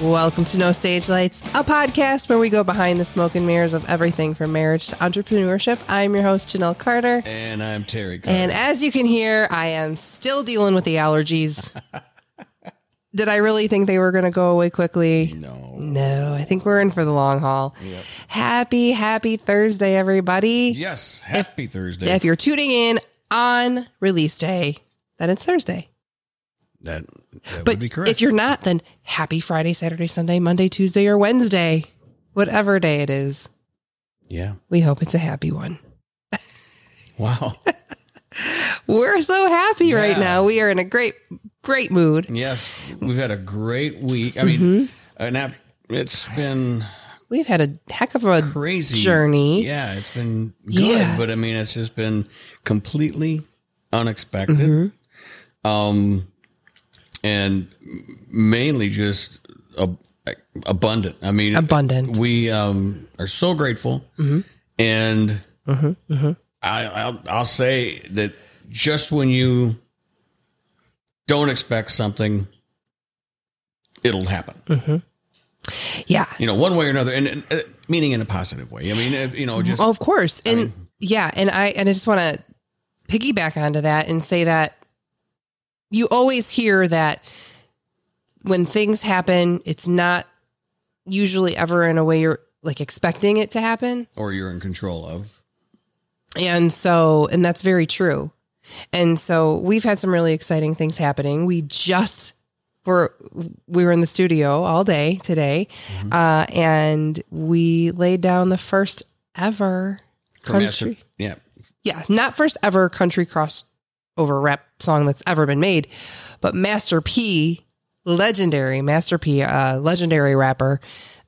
Welcome to No Stage Lights, a podcast where we go behind the smoke and mirrors of everything from marriage to entrepreneurship. I'm your host, Jonelle Carter. And I'm Terry Carter. And as you can hear, I am still dealing with the allergies. Did I really think they were going to go away quickly? no. No, I think we're in for the long haul. Happy, happy Thursday, everybody. Yes. Happy Thursday. If you're tuning in on release day, then it's Thursday. That that But would be correct. if you're not, then happy Friday, Saturday, Sunday, Monday, Tuesday, or Wednesday, whatever day it is. yeah. We hope it's a happy one. Wow. We're so happy right now. We are in a great, great mood. yes. We've had a great week. I mean, Mm-hmm. and it's been We've had a heck of a crazy journey. Yeah. It's been good. Yeah. But I mean, it's just been completely unexpected. Mm-hmm. Um, and mainly just ab- abundant. I mean, Abundant. we um, are so grateful, Mm-hmm. and I, I'll, I'll say that just when you don't expect something, it'll happen. Yeah. You know, one way or another, and, and uh, meaning in a positive way. I mean, you know, just Oh, of course. And yeah, and I and I just want to piggyback onto that and say that you always hear that when things happen, it's not usually ever in a way you're like expecting it to happen. or you're in control of. And so, and that's very true. And so we've had some really exciting things happening. We just were, we were in the studio all day today, uh, and we laid down the first ever country. master, yeah, yeah, not first ever country crossover rap song that's ever been made, but Master P, legendary Master P, uh, legendary rapper,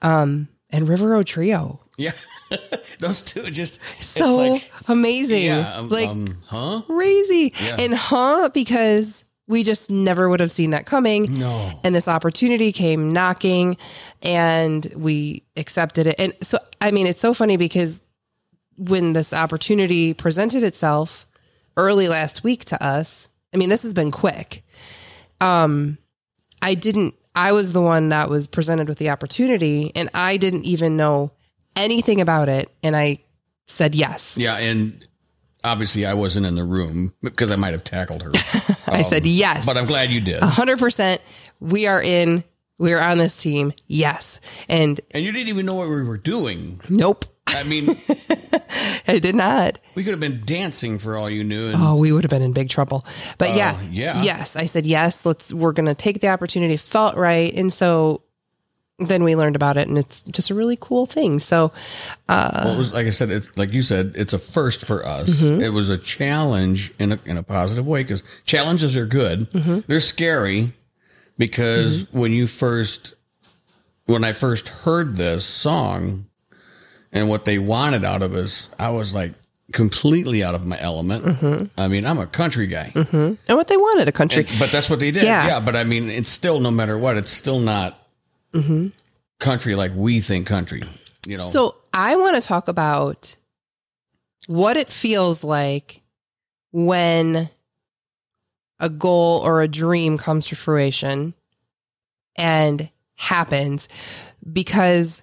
um, and River Road Trio. yeah. Those two just it's So like, amazing. yeah, um, like um, huh? crazy. Yeah. And huh, because we just never would have seen that coming. No, And this opportunity came knocking and we accepted it. And so, I mean, it's so funny because when this opportunity presented itself early last week to us, I mean, this has been quick. Um, I didn't, I was the one that was presented with the opportunity and I didn't even know anything about it. And I said yes. yeah, and obviously I wasn't in the room because I might have tackled her. I said yes. but I'm glad you did. hundred percent. We are in. We are on this team. Yes. And And you didn't even know what we were doing. nope, I mean, I did not. we could have been dancing for all you knew. And Oh, we would have been in big trouble. But yeah, Uh, yeah. yes. I said yes. Let's. We're going to take the opportunity. It Felt right, and so then we learned about it, and it's just a really cool thing. So well, it was like I said, it's like you said, it's a first for us. Mm-hmm. It was a challenge in a in a positive way because challenges are good. Mm-hmm. They're scary because when you first when I first heard this song and what they wanted out of us, I was like completely out of my element. Mm-hmm. I mean, I'm a country guy, and what they wanted a country. but that's what they did. Yeah. Yeah. but I mean, it's still no matter what, it's still not country like we think country. You know, Mm-hmm. So I want to talk about what it feels like when a goal or a dream comes to fruition and happens because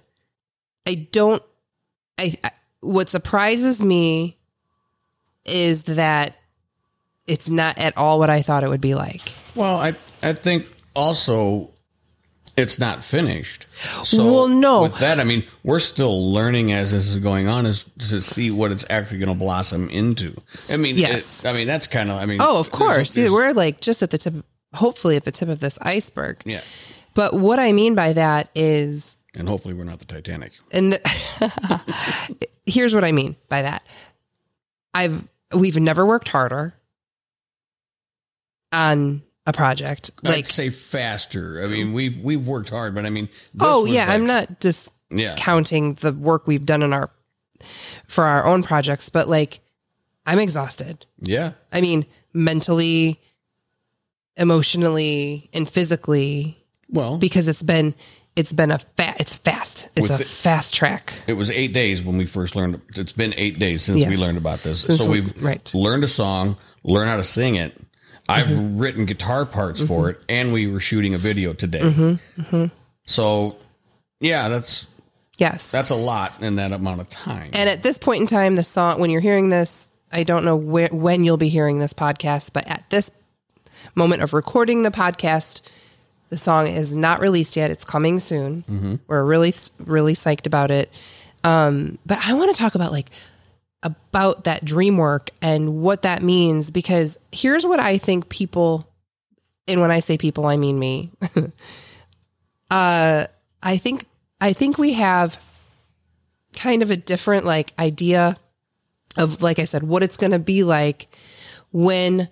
I don't I, I what surprises me is that it's not at all what I thought it would be like. Well, I I think also it's not finished. So Well, no. With that, I mean, we're still learning as this is going on, is to see what it's actually going to blossom into. I mean, Yes. it- I mean that's kind of. I mean, Oh, of there's- course. there's- We're like just at the tip hopefully at the tip of this iceberg. yeah, But what I mean by that is, and hopefully we're not the Titanic. and the, here's what I mean by that. I've we've never worked harder on a project. I'd Like, say faster. I mean, we've we've worked hard, but I mean, oh yeah, like- I'm not just Yeah, counting the work we've done in our for our own projects, but like I'm exhausted. yeah. I mean, mentally, emotionally, and physically Well, because it's been it's been a fat it's fast. It's With a it- fast track. it was eight days when we first learned. It's been eight days since we learned about this. Since so we- we've right. learned a song, learn how to sing it. I've Mm-hmm. written guitar parts for it, and we were shooting a video today. Mm-hmm. So, yeah, that's Yes. that's a lot in that amount of time. and at this point in time, the song, when you're hearing this, I don't know where, when you'll be hearing this podcast, but at this moment of recording the podcast, the song is not released yet. It's coming soon. We're really, really psyched about it. Um, but I want to talk about like about that dream work and what that means because here's what I think people, and when I say people, I mean me. uh, I think I think we have kind of a different like idea of like I said what it's going to be like when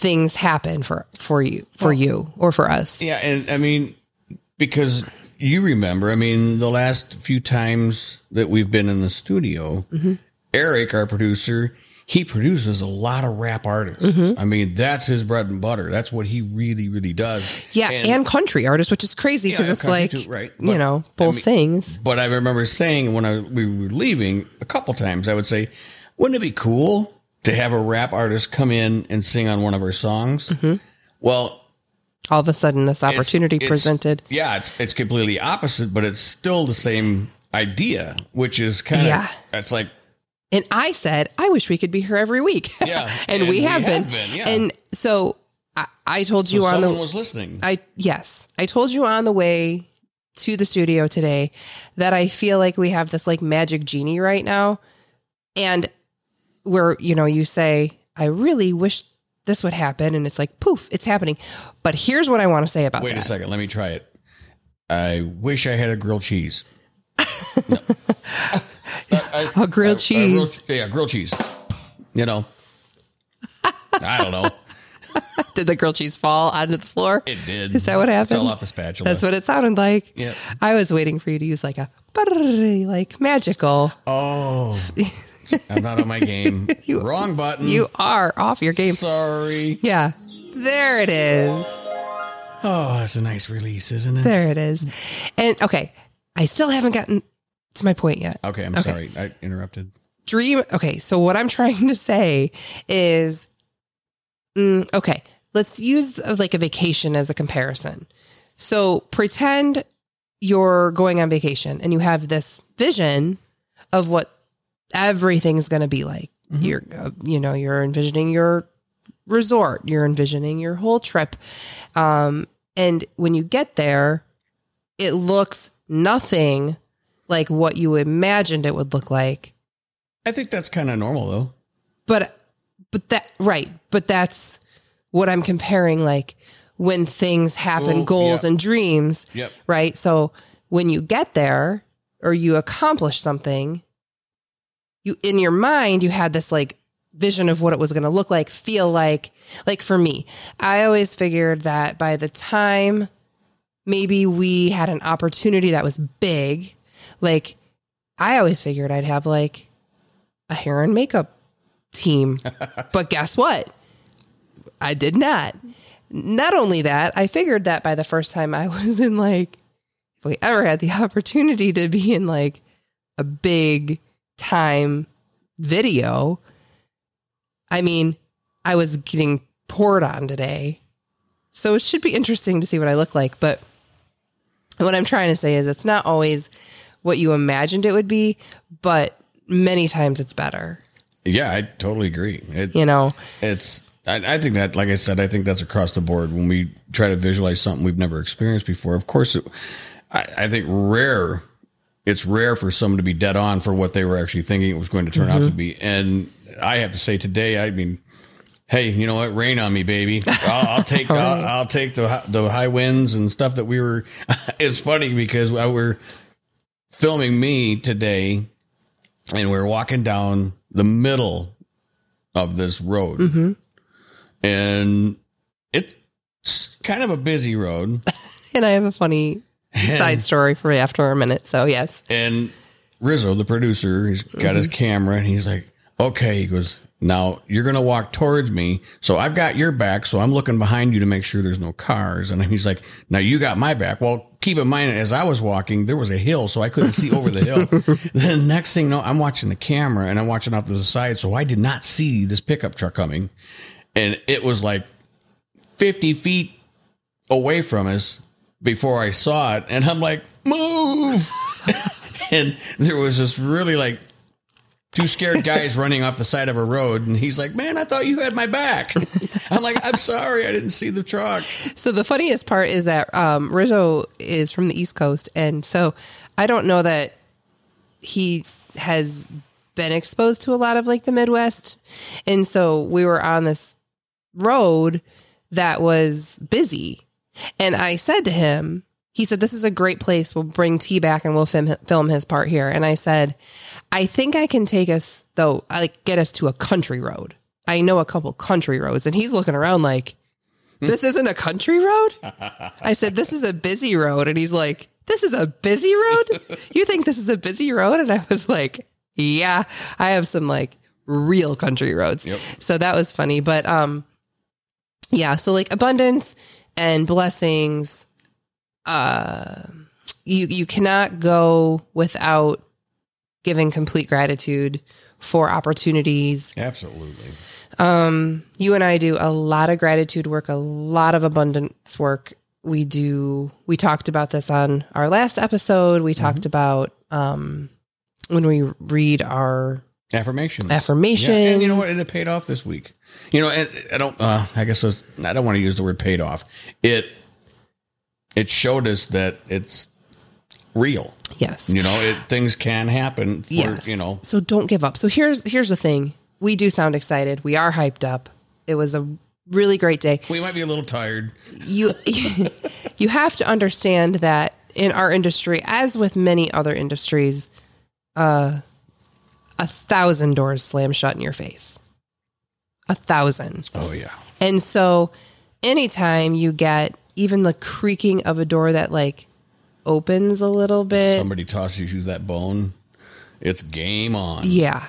things happen for for you for you or for us. yeah, and I mean, because you remember, I mean, the last few times that we've been in the studio, Mm-hmm. Eric, our producer, he produces a lot of rap artists. Mm-hmm. I mean, that's his bread and butter. That's what he really, really does. Yeah, and, country artists, which is crazy because Yeah, it's like too, right. you But, know I both mean- things. But I remember saying when I we were leaving a couple times, I would say, "Wouldn't it be cool to have a rap artist come in and sing on one of our songs?" Mm-hmm. Well, All of a sudden, this opportunity it's- presented. Yeah, it's it's completely opposite, but it's still the same idea, which is kind of Yeah. it's like And I said, I wish we could be here every week. Yeah, and, and we we have been. have been, yeah. And so I, I told you on someone the was listening. I yes, I told you on the way to the studio today that I feel like we have this like magic genie right now, and where you know you say I really wish this would happen, and it's like poof, it's happening. But here's what I want to say about that. Wait that. a second, let me try it. I wish I had a grilled cheese. A grilled A cheese. grilled- yeah, grilled cheese. You know, I don't know. Did the grilled cheese fall onto the floor? It did. Is that what happened? Fell off the spatula. That's what it sounded like. Yep. I was waiting for you to use like a like magical. Oh, I'm not on my game. You- Wrong button. You are off your game. Sorry. Yeah. There it is. Oh, that's a nice release, isn't it? There it is. And okay, I still haven't gotten to my point yet. Okay, I'm Okay. sorry. I interrupted. Dream. Okay, so what I'm trying to say is, mm, okay, let's use uh, like a vacation as a comparison. So pretend you're going on vacation and you have this vision of what everything's going to be like. Mhm. You're, uh, you know, you're envisioning your resort, you're envisioning your whole trip. Um, and when you get there, it looks nothing like what you imagined it would look like. I think that's kind of normal, though. But, but that, right. But that's what I'm comparing, like when things happen, goals yeah. and dreams, Yep. right? So when you get there or you accomplish something, you in your mind you had this like vision of what it was going to look like, feel like. Like for me, I always figured that by the time maybe we had an opportunity that was big, like I always figured I'd have like a hair and makeup team. but guess what? I did not. Not only that, I figured that by the first time I was in like, if we ever had the opportunity to be in like a big time video, I mean, I was getting poured on today. So it should be interesting to see what I look like. But what I'm trying to say is it's not always what you imagined it would be, but many times it's better. Yeah, I totally agree. It, You know, It's. I, I think that, like I said, I think that's across the board. When we try to visualize something we've never experienced before, of course, it, I, I think rare. It's rare for someone to be dead on for what they were actually thinking it was going to turn out to be. And I have to say today, I mean, hey, you know what? Rain on me, baby. I'll, I'll take I'll, I'll take the the high winds and stuff that we were. It's funny because I were filming me today, and we are walking down the middle of this road, Mhm. and it's kind of a busy road. and I have a funny side story for after a minute. So yes, And Rizzo, the producer, he's got his mm-hmm. camera and he's like, okay, he goes, now you're going to walk towards me. So I've got your back. So I'm looking behind you to make sure there's no cars. And he's like, now you got my back. Well, keep in mind, as I was walking, there was a hill, so I couldn't see over the hill. then next thing know, I'm watching the camera and I'm watching off to the side. So I did not see this pickup truck coming. And it was like 50 feet away from us before I saw it, and I'm like, move. and there was this really like two scared guys running off the side of a road, and he's like, "Man, I thought you had my back." I'm like, "I'm sorry, I didn't see the truck." So the funniest part is that um, Rizzo is from the East Coast, and so I don't know that he has been exposed to a lot of like the Midwest, and so we were on this road that was busy, and I said to him, he said, "This is a great place. We'll bring T back and we'll film film his part here." And I said, "I think I can take us though, like get us to a country road. I know a couple country roads." And he's looking around like, "This isn't a country road." I said, "This is a busy road," and he's like, "This is a busy road? You think this is a busy road?" And I was like, "Yeah, I have some like real country roads." Yep. So that was funny, but um, yeah. So like abundance and blessings uh you you cannot go without giving complete gratitude for opportunities. Absolutely. um you and i do a lot of gratitude work a lot of abundance work. We do we talked about this on our last episode. We talked about um when we read our Affirmations. Affirmations. Yeah, and you know what? And it paid off this week. You know, and I don't. Uh, I guess I don't want to use the word paid off. It it showed us that it's real. yes You know, it things can happen. For, yes You know. so don't give up so here's here's the thing we do sound excited we are hyped up it was a really great day We might be a little tired. you you have to understand that in our industry as with many other industries uh a thousand doors slam shut in your face a thousand Oh yeah. and so anytime you get even the creaking of a door that like opens a little bit Somebody tosses you that bone. It's game on. Yeah.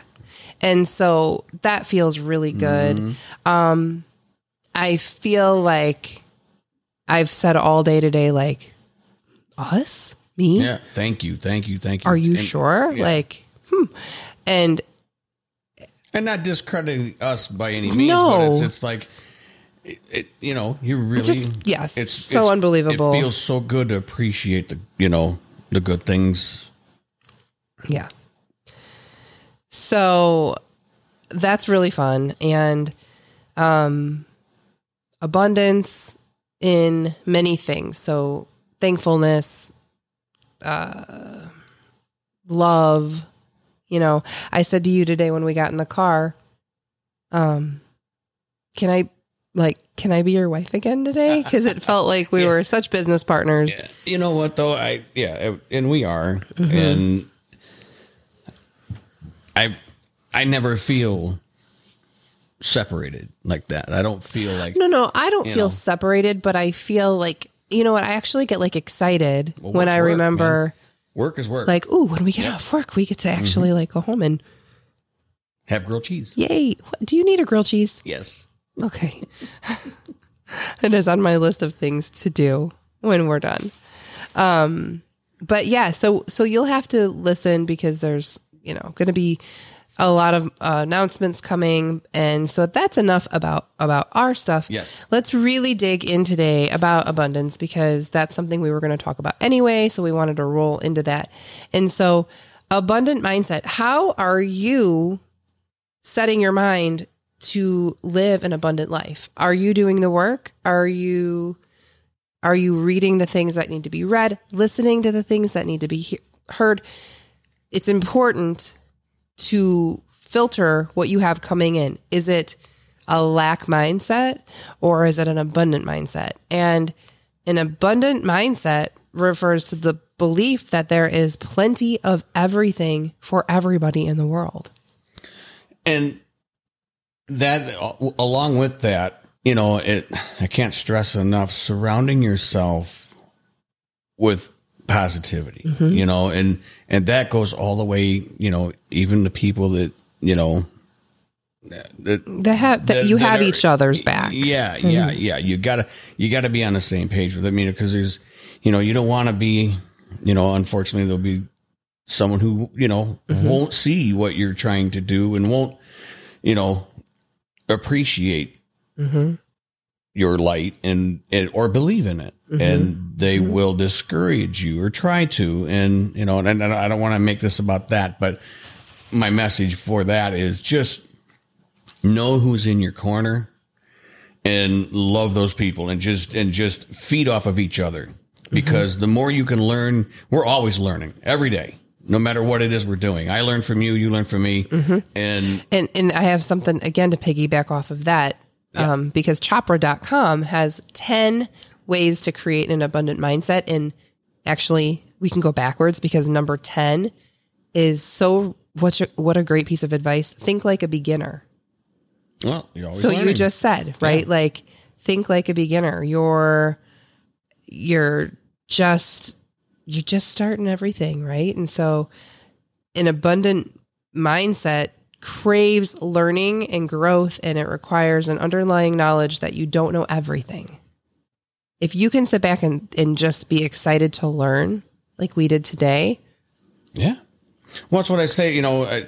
And so that feels really good. Um I feel like I've said all day today like us? Me? Yeah. Thank you. Thank you. Thank you. Are you And- sure? yeah. Like hmm. And and not discrediting us by any means, No. but it's, it's like, it, it, you know, you really, just yes, it's so it's- unbelievable. It feels so good to appreciate the, you know, the good things. Yeah. So that's really fun and um abundance in many things. So thankfulness, uh love, you know. I said to you today when we got in the car, um can I like can I be your wife again today? Cuz it felt like we were such business partners. You know what though? I yeah, and we are, Mm-hmm. and I I never feel separated like that. I don't feel like No, no, I don't feel know. separated, but I feel like you know what? I actually get like excited Well, when I work, remember work is work. like, ooh, when we get off work, we get to actually Mm-hmm. like go home and Have grilled cheese. yay! What, do you need a grilled cheese? Yes. Okay, it is on my list of things to do when we're done. Um, but yeah, so so you'll have to listen because there's you know going to be a lot of uh, announcements coming, and so that's enough about about our stuff. Yes. Let's really dig in today about abundance because that's something we were going to talk about anyway. So we wanted to roll into that. And so, abundant mindset. How are you setting your mind to live an abundant life? Are you doing the work? Are you are you reading the things that need to be read, listening to the things that need to be he- heard? It's important to filter what you have coming in. Is it a lack mindset or is it an abundant mindset? And an abundant mindset refers to the belief that there is plenty of everything for everybody in the world. and that along with that you know it i can't stress enough surrounding yourself with positivity Mm-hmm. you know and and that goes all the way you know even the people that you know that, That have that that- you that have are- each other's back. Mm-hmm. yeah yeah yeah you gotta you gotta be on the same page with it. i mean because there's you know you don't want to be you know unfortunately there'll be someone who you know Mm-hmm. won't see what you're trying to do and won't you know appreciate hmm your light and, and or believe in it. Mm-hmm. And they mm-hmm. will discourage you or try to. And you know and, and i don't want to make this about that but my message for that is just know who's in your corner and love those people and just and just feed off of each other. Mm-hmm. Because the more you can learn we're always learning every day no matter what it is we're doing. I learn from you you learn from me. And And and I have something again to piggyback off of that. Um, because chopra.com has 10 ways to create an abundant mindset. And actually, we can go backwards because number 10 is so what, what a great piece of advice. Think like a beginner. well So you just said, right? Like think like a beginner. You're you're just you're just starting everything, right? And so an abundant mindset craves learning and growth and it requires an underlying knowledge that you don't know everything. If you can sit back and, and just be excited to learn like we did today, Yeah. Well, that's what I say, you know, I,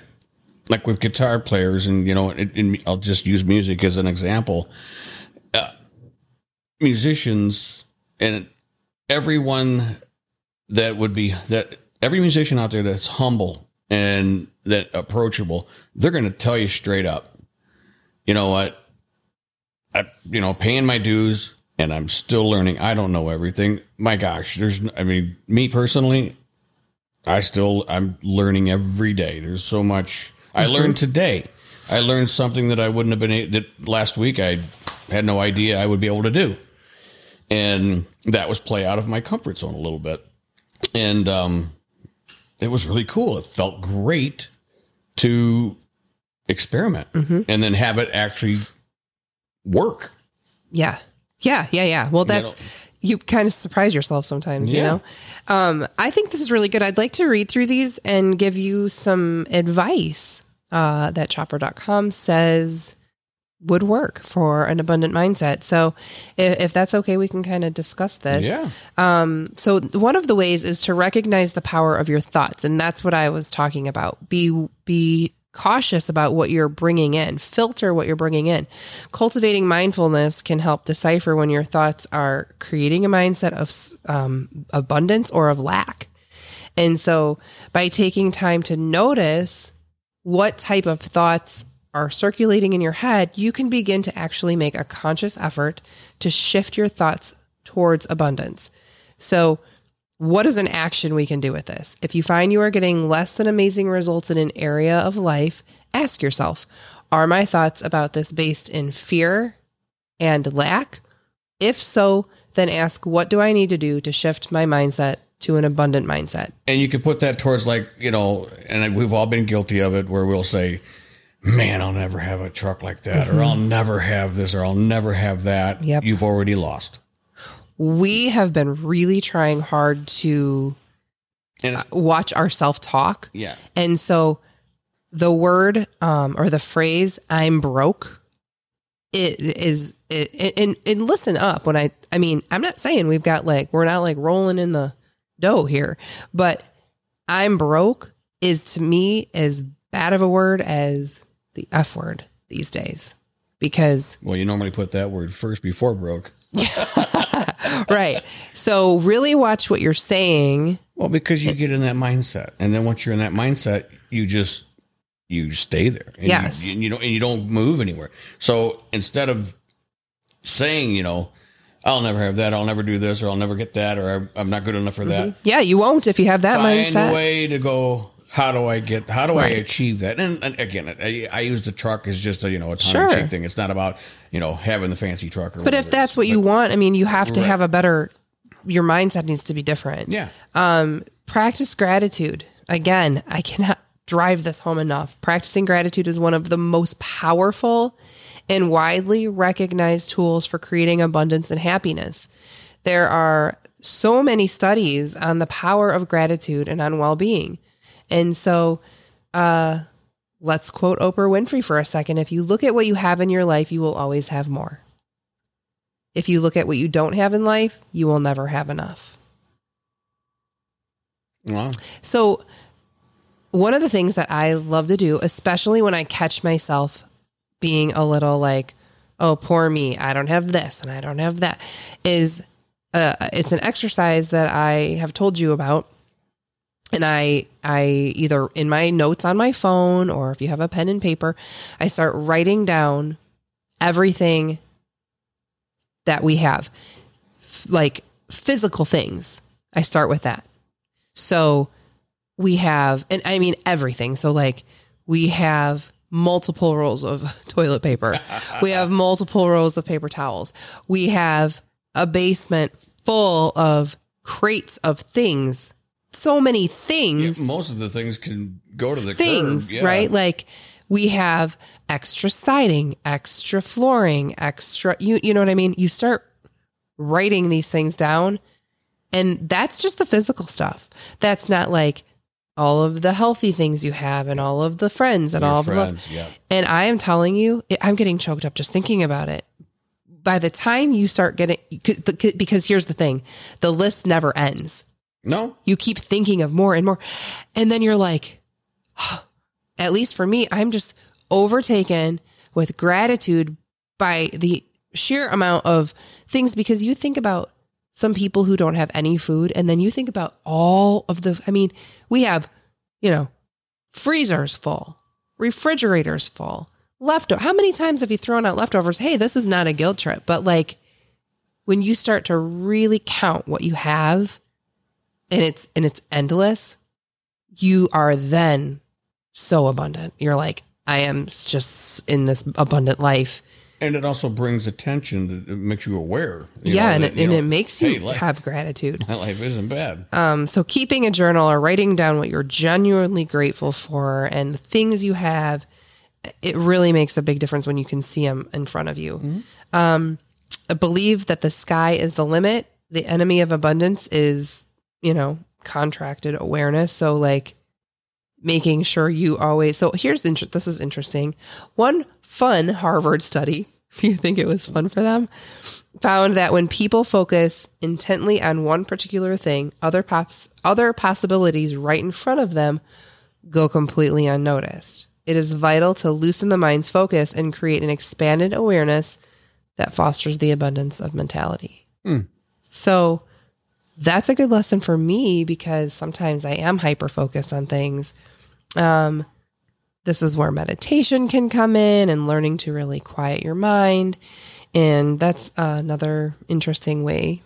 like with guitar players, and, you know, in, in, I'll just use music as an example. Uh, musicians and everyone that would be, that every musician out there that's humble and that approachable, they're going to tell you straight up, you know what? I, you know, paying my dues and I'm still learning. I don't know everything. My gosh, there's, I mean, me personally, I still I'm learning every day. There's so much I learned today. I learned something that I wouldn't have been that last week I had no idea I would be able to do. And that was play out of my comfort zone a little bit. And um it was really cool. It felt great to experiment and then have it actually work. Yeah. Yeah. Yeah. Yeah. Well, that's, you, kind of surprise yourself sometimes, you know? Um, I think this is really good. I'd like to read through these and give you some advice uh, that chopra.com says would work for an abundant mindset. So if, if that's okay, we can kind of discuss this. Yeah. Um, so one of the ways is to recognize the power of your thoughts, and that's what I was talking about. Be be cautious about what you're bringing in. Filter what you're bringing in. Cultivating mindfulness can help decipher when your thoughts are creating a mindset of um, abundance or of lack. And so, by taking time to notice what type of thoughts are circulating in your head, you can begin to actually make a conscious effort to shift your thoughts towards abundance. So, what is an action we can do with this? If you find you are getting less than amazing results in an area of life, ask yourself Are my thoughts about this based in fear and lack? If so, then ask What do I need to do to shift my mindset to an abundant mindset? And you could put that towards like, you know, and we've all been guilty of it where we'll say, man, I'll never have a truck like that, or mm-hmm. I'll never have this, or I'll never have that. Yep. You've already lost. We have been really trying hard to And watch our self talk. yeah. And so the word um, or the phrase "I'm broke" it is it, and and listen up when I I mean I'm not saying we've got like we're not like rolling in the dough here, but "I'm broke" is to me as bad of a word as the F word these days because Well, you normally put that word first before broke. right. So really watch what you're saying. Well, because you get in that mindset, and then once you're in that mindset, you just you stay there. And Yes. you, and you don't and you don't move anywhere. So instead of saying, you know, I'll never have that, I'll never do this, or I'll never get that, or I'm- I'm not good enough for that. Mm-hmm. Yeah, you won't if you have that Find mindset. a way to go. How do I get? How do I achieve that? And, and again, I, I use the truck as just a you know a time Sure. thing. It's not about you know having the fancy truck. Or But if that's what you want, I mean, you have to Right. have a better. Your mindset needs to be different. yeah, Um, practice gratitude. Again, I cannot drive this home enough. Practicing gratitude is one of the most powerful and widely recognized tools for creating abundance and happiness. There are so many studies on the power of gratitude and on well being. And so, uh, let's quote Oprah Winfrey for a second. If you look at what you have in your life, you will always have more. If you look at what you don't have in life, you will never have enough. well, So, one of the things that I love to do, especially when I catch myself being a little like, oh, poor me, I don't have this and I don't have that, is uh, it's an exercise that I have told you about. And I, I either in my notes on my phone or if you have a pen and paper, I start writing down everything that we have, like physical things. I start with that. So we have, and I mean everything. So, like, we have multiple rolls of toilet paper, we have multiple rolls of paper towels, we have a basement full of crates of things. So many things Most of the things can go to the things, curb. yeah. right? Like we have extra siding, extra flooring, extra you you know what I mean? You start writing these things down and that's just the physical stuff. That's not like all of the healthy things you have and all of the friends and Your all of the yeah. and I am telling you, I'm getting choked up just thinking about it. By the time you start getting, because here's the thing the list never ends No, you keep thinking of more and more. And then you're like, at least for me, I'm just overtaken with gratitude by the sheer amount of things because you think about some people who don't have any food and then you think about all of the I mean, we have, you know, freezers full, refrigerators full, leftover. How many times have you thrown out leftovers? Hey, this is not a guilt trip, but like when you start to really count what you have and it's and it's endless, you are then so abundant. You're like, I am just in this abundant life. and it also brings attention. It makes you aware. you yeah, know, and, that, it, and know, it makes you hey, life, have gratitude. my life isn't bad. Um, so keeping a journal or writing down what you're genuinely grateful for and the things you have, it really makes a big difference when you can see them in front of you. Um, believe that the sky is the limit. The enemy of abundance is, you know, contracted awareness. So like making sure you always. So here's the inter- this is interesting. One fun Harvard study, if you think it was fun for them, found that when people focus intently on one particular thing, other pops other possibilities right in front of them go completely unnoticed. It is vital to loosen the mind's focus and create an expanded awareness that fosters the abundance of mentality. Hmm. So that's a good lesson for me because sometimes I am hyper focused on things. Um, this is where meditation can come in and learning to really quiet your mind. And that's another interesting way.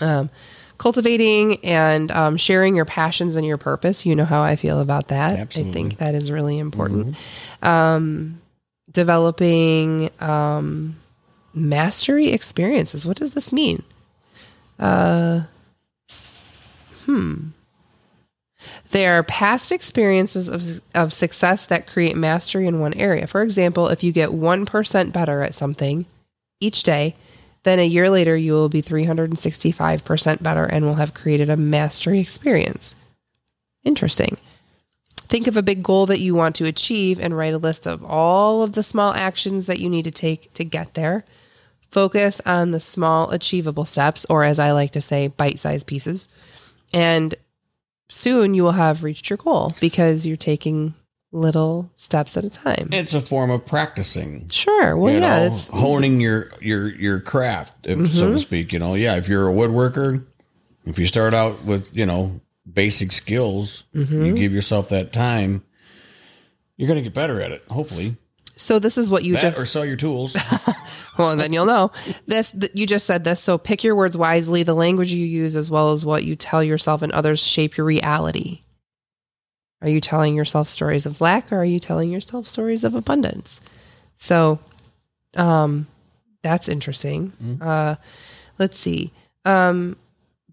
Um, cultivating and um, sharing your passions and your purpose. You know how I feel about that. I think that is really important. Um, developing um, mastery experiences. What does this mean? Uh, hmm. They are past experiences of, of success that create mastery in one area. For example, if you get 1% better at something each day, then a year later you will be 365% better and will have created a mastery experience. Interesting. Think of a big goal that you want to achieve and write a list of all of the small actions that you need to take to get there. Focus on the small achievable steps, or as I like to say, bite sized pieces. And soon you will have reached your goal because you're taking little steps at a time. It's a form of practicing. Sure. Well, you yeah, know, it's honing your your your craft, if so to mm-hmm. speak. You know, yeah. If you're a woodworker, if you start out with you know basic skills, you mm-hmm. give yourself that time, you're gonna get better at it. Hopefully, so. This is what you that just or sell your tools. Well, then you'll know. This th- you just said this. So pick your words wisely. The language you use, as well as what you tell yourself and others, shape your reality. Are you telling yourself stories of lack, or are you telling yourself stories of abundance? So, um, that's interesting. Uh, let's see. Um,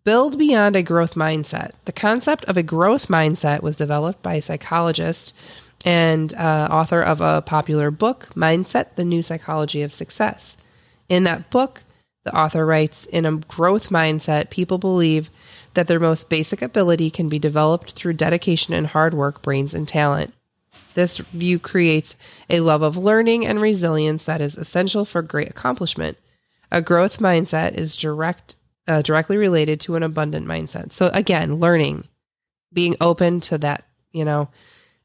build beyond a growth mindset. The concept of a growth mindset was developed by a psychologist and uh, author of a popular book, Mindset The New Psychology of Success. In that book, the author writes In a growth mindset, people believe that their most basic ability can be developed through dedication and hard work, brains, and talent. This view creates a love of learning and resilience that is essential for great accomplishment. A growth mindset is direct, uh, directly related to an abundant mindset. So again, learning, being open to that, you know,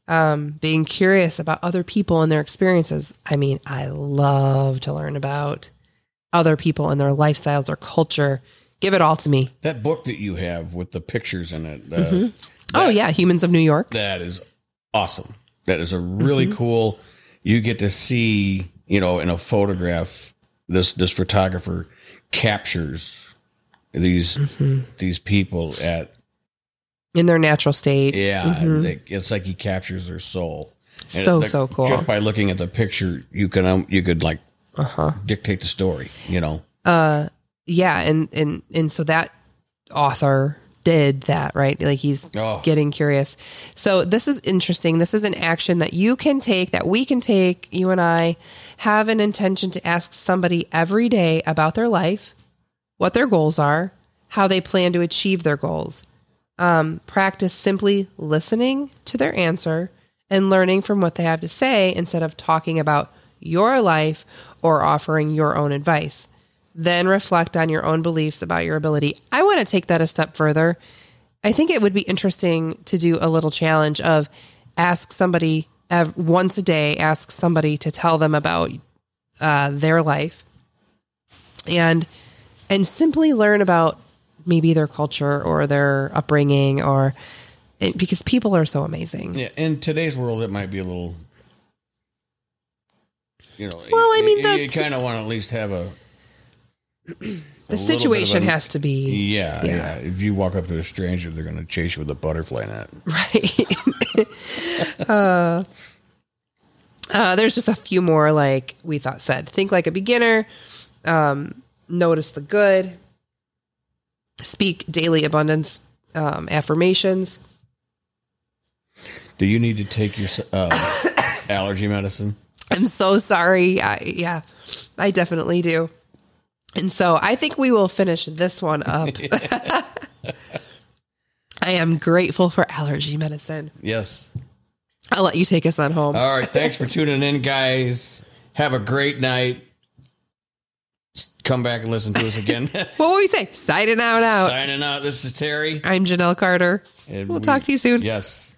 um, being curious about other people and their experiences. I mean, I love to learn about other people and their lifestyles, their culture. Give it all to me. That book that you have with the pictures in it. Uh, Mm-hmm. oh, yeah. Humans of New York. That is awesome. That is a really Mm-hmm. cool. You get to see, you know, in a photograph, this this photographer captures these Mm-hmm. these people at In their natural state. yeah. they- it's like he captures their soul. And Mm-hmm. So, like, so cool. Just by looking at the picture, you can um, you could like Uh huh. dictate the story. You know. uh yeah and and and so that author did that right like he's Oh. getting curious so this is interesting this is an action that you can take that we can take you and i have an intention to ask somebody every day about their life what their goals are how they plan to achieve their goals um, practice simply listening to their answer and learning from what they have to say instead of talking about your life or offering your own advice then reflect on your own beliefs about your ability. I want to take that a step further. I think it would be interesting to do a little challenge of ask somebody once a day, ask somebody to tell them about uh, their life, and and simply learn about maybe their culture or their upbringing, or it, because people are so amazing. Yeah. In today's world, it might be a little. You know. Well, I mean, you, you kind of want to at least have a. The situation has to be Yeah, yeah, If you walk up to a stranger, they're going to chase you with a butterfly net. right. uh, uh, there's just a few more like we thought said. Think like a beginner. Um, notice the good. Speak daily abundance um, affirmations. Do you need to take your uh, allergy medicine? I'm so sorry. I, yeah, I definitely do. And so I think we will finish this one up. I am grateful for allergy medicine. Yes. I'll let you take us on home. All right. Thanks for tuning in, guys. Have a great night. Come back and listen to us again. what will we say? Signing out out. Signing out. This is Terry. I'm Jonelle Carter. And We'll we- talk to you soon. Yes.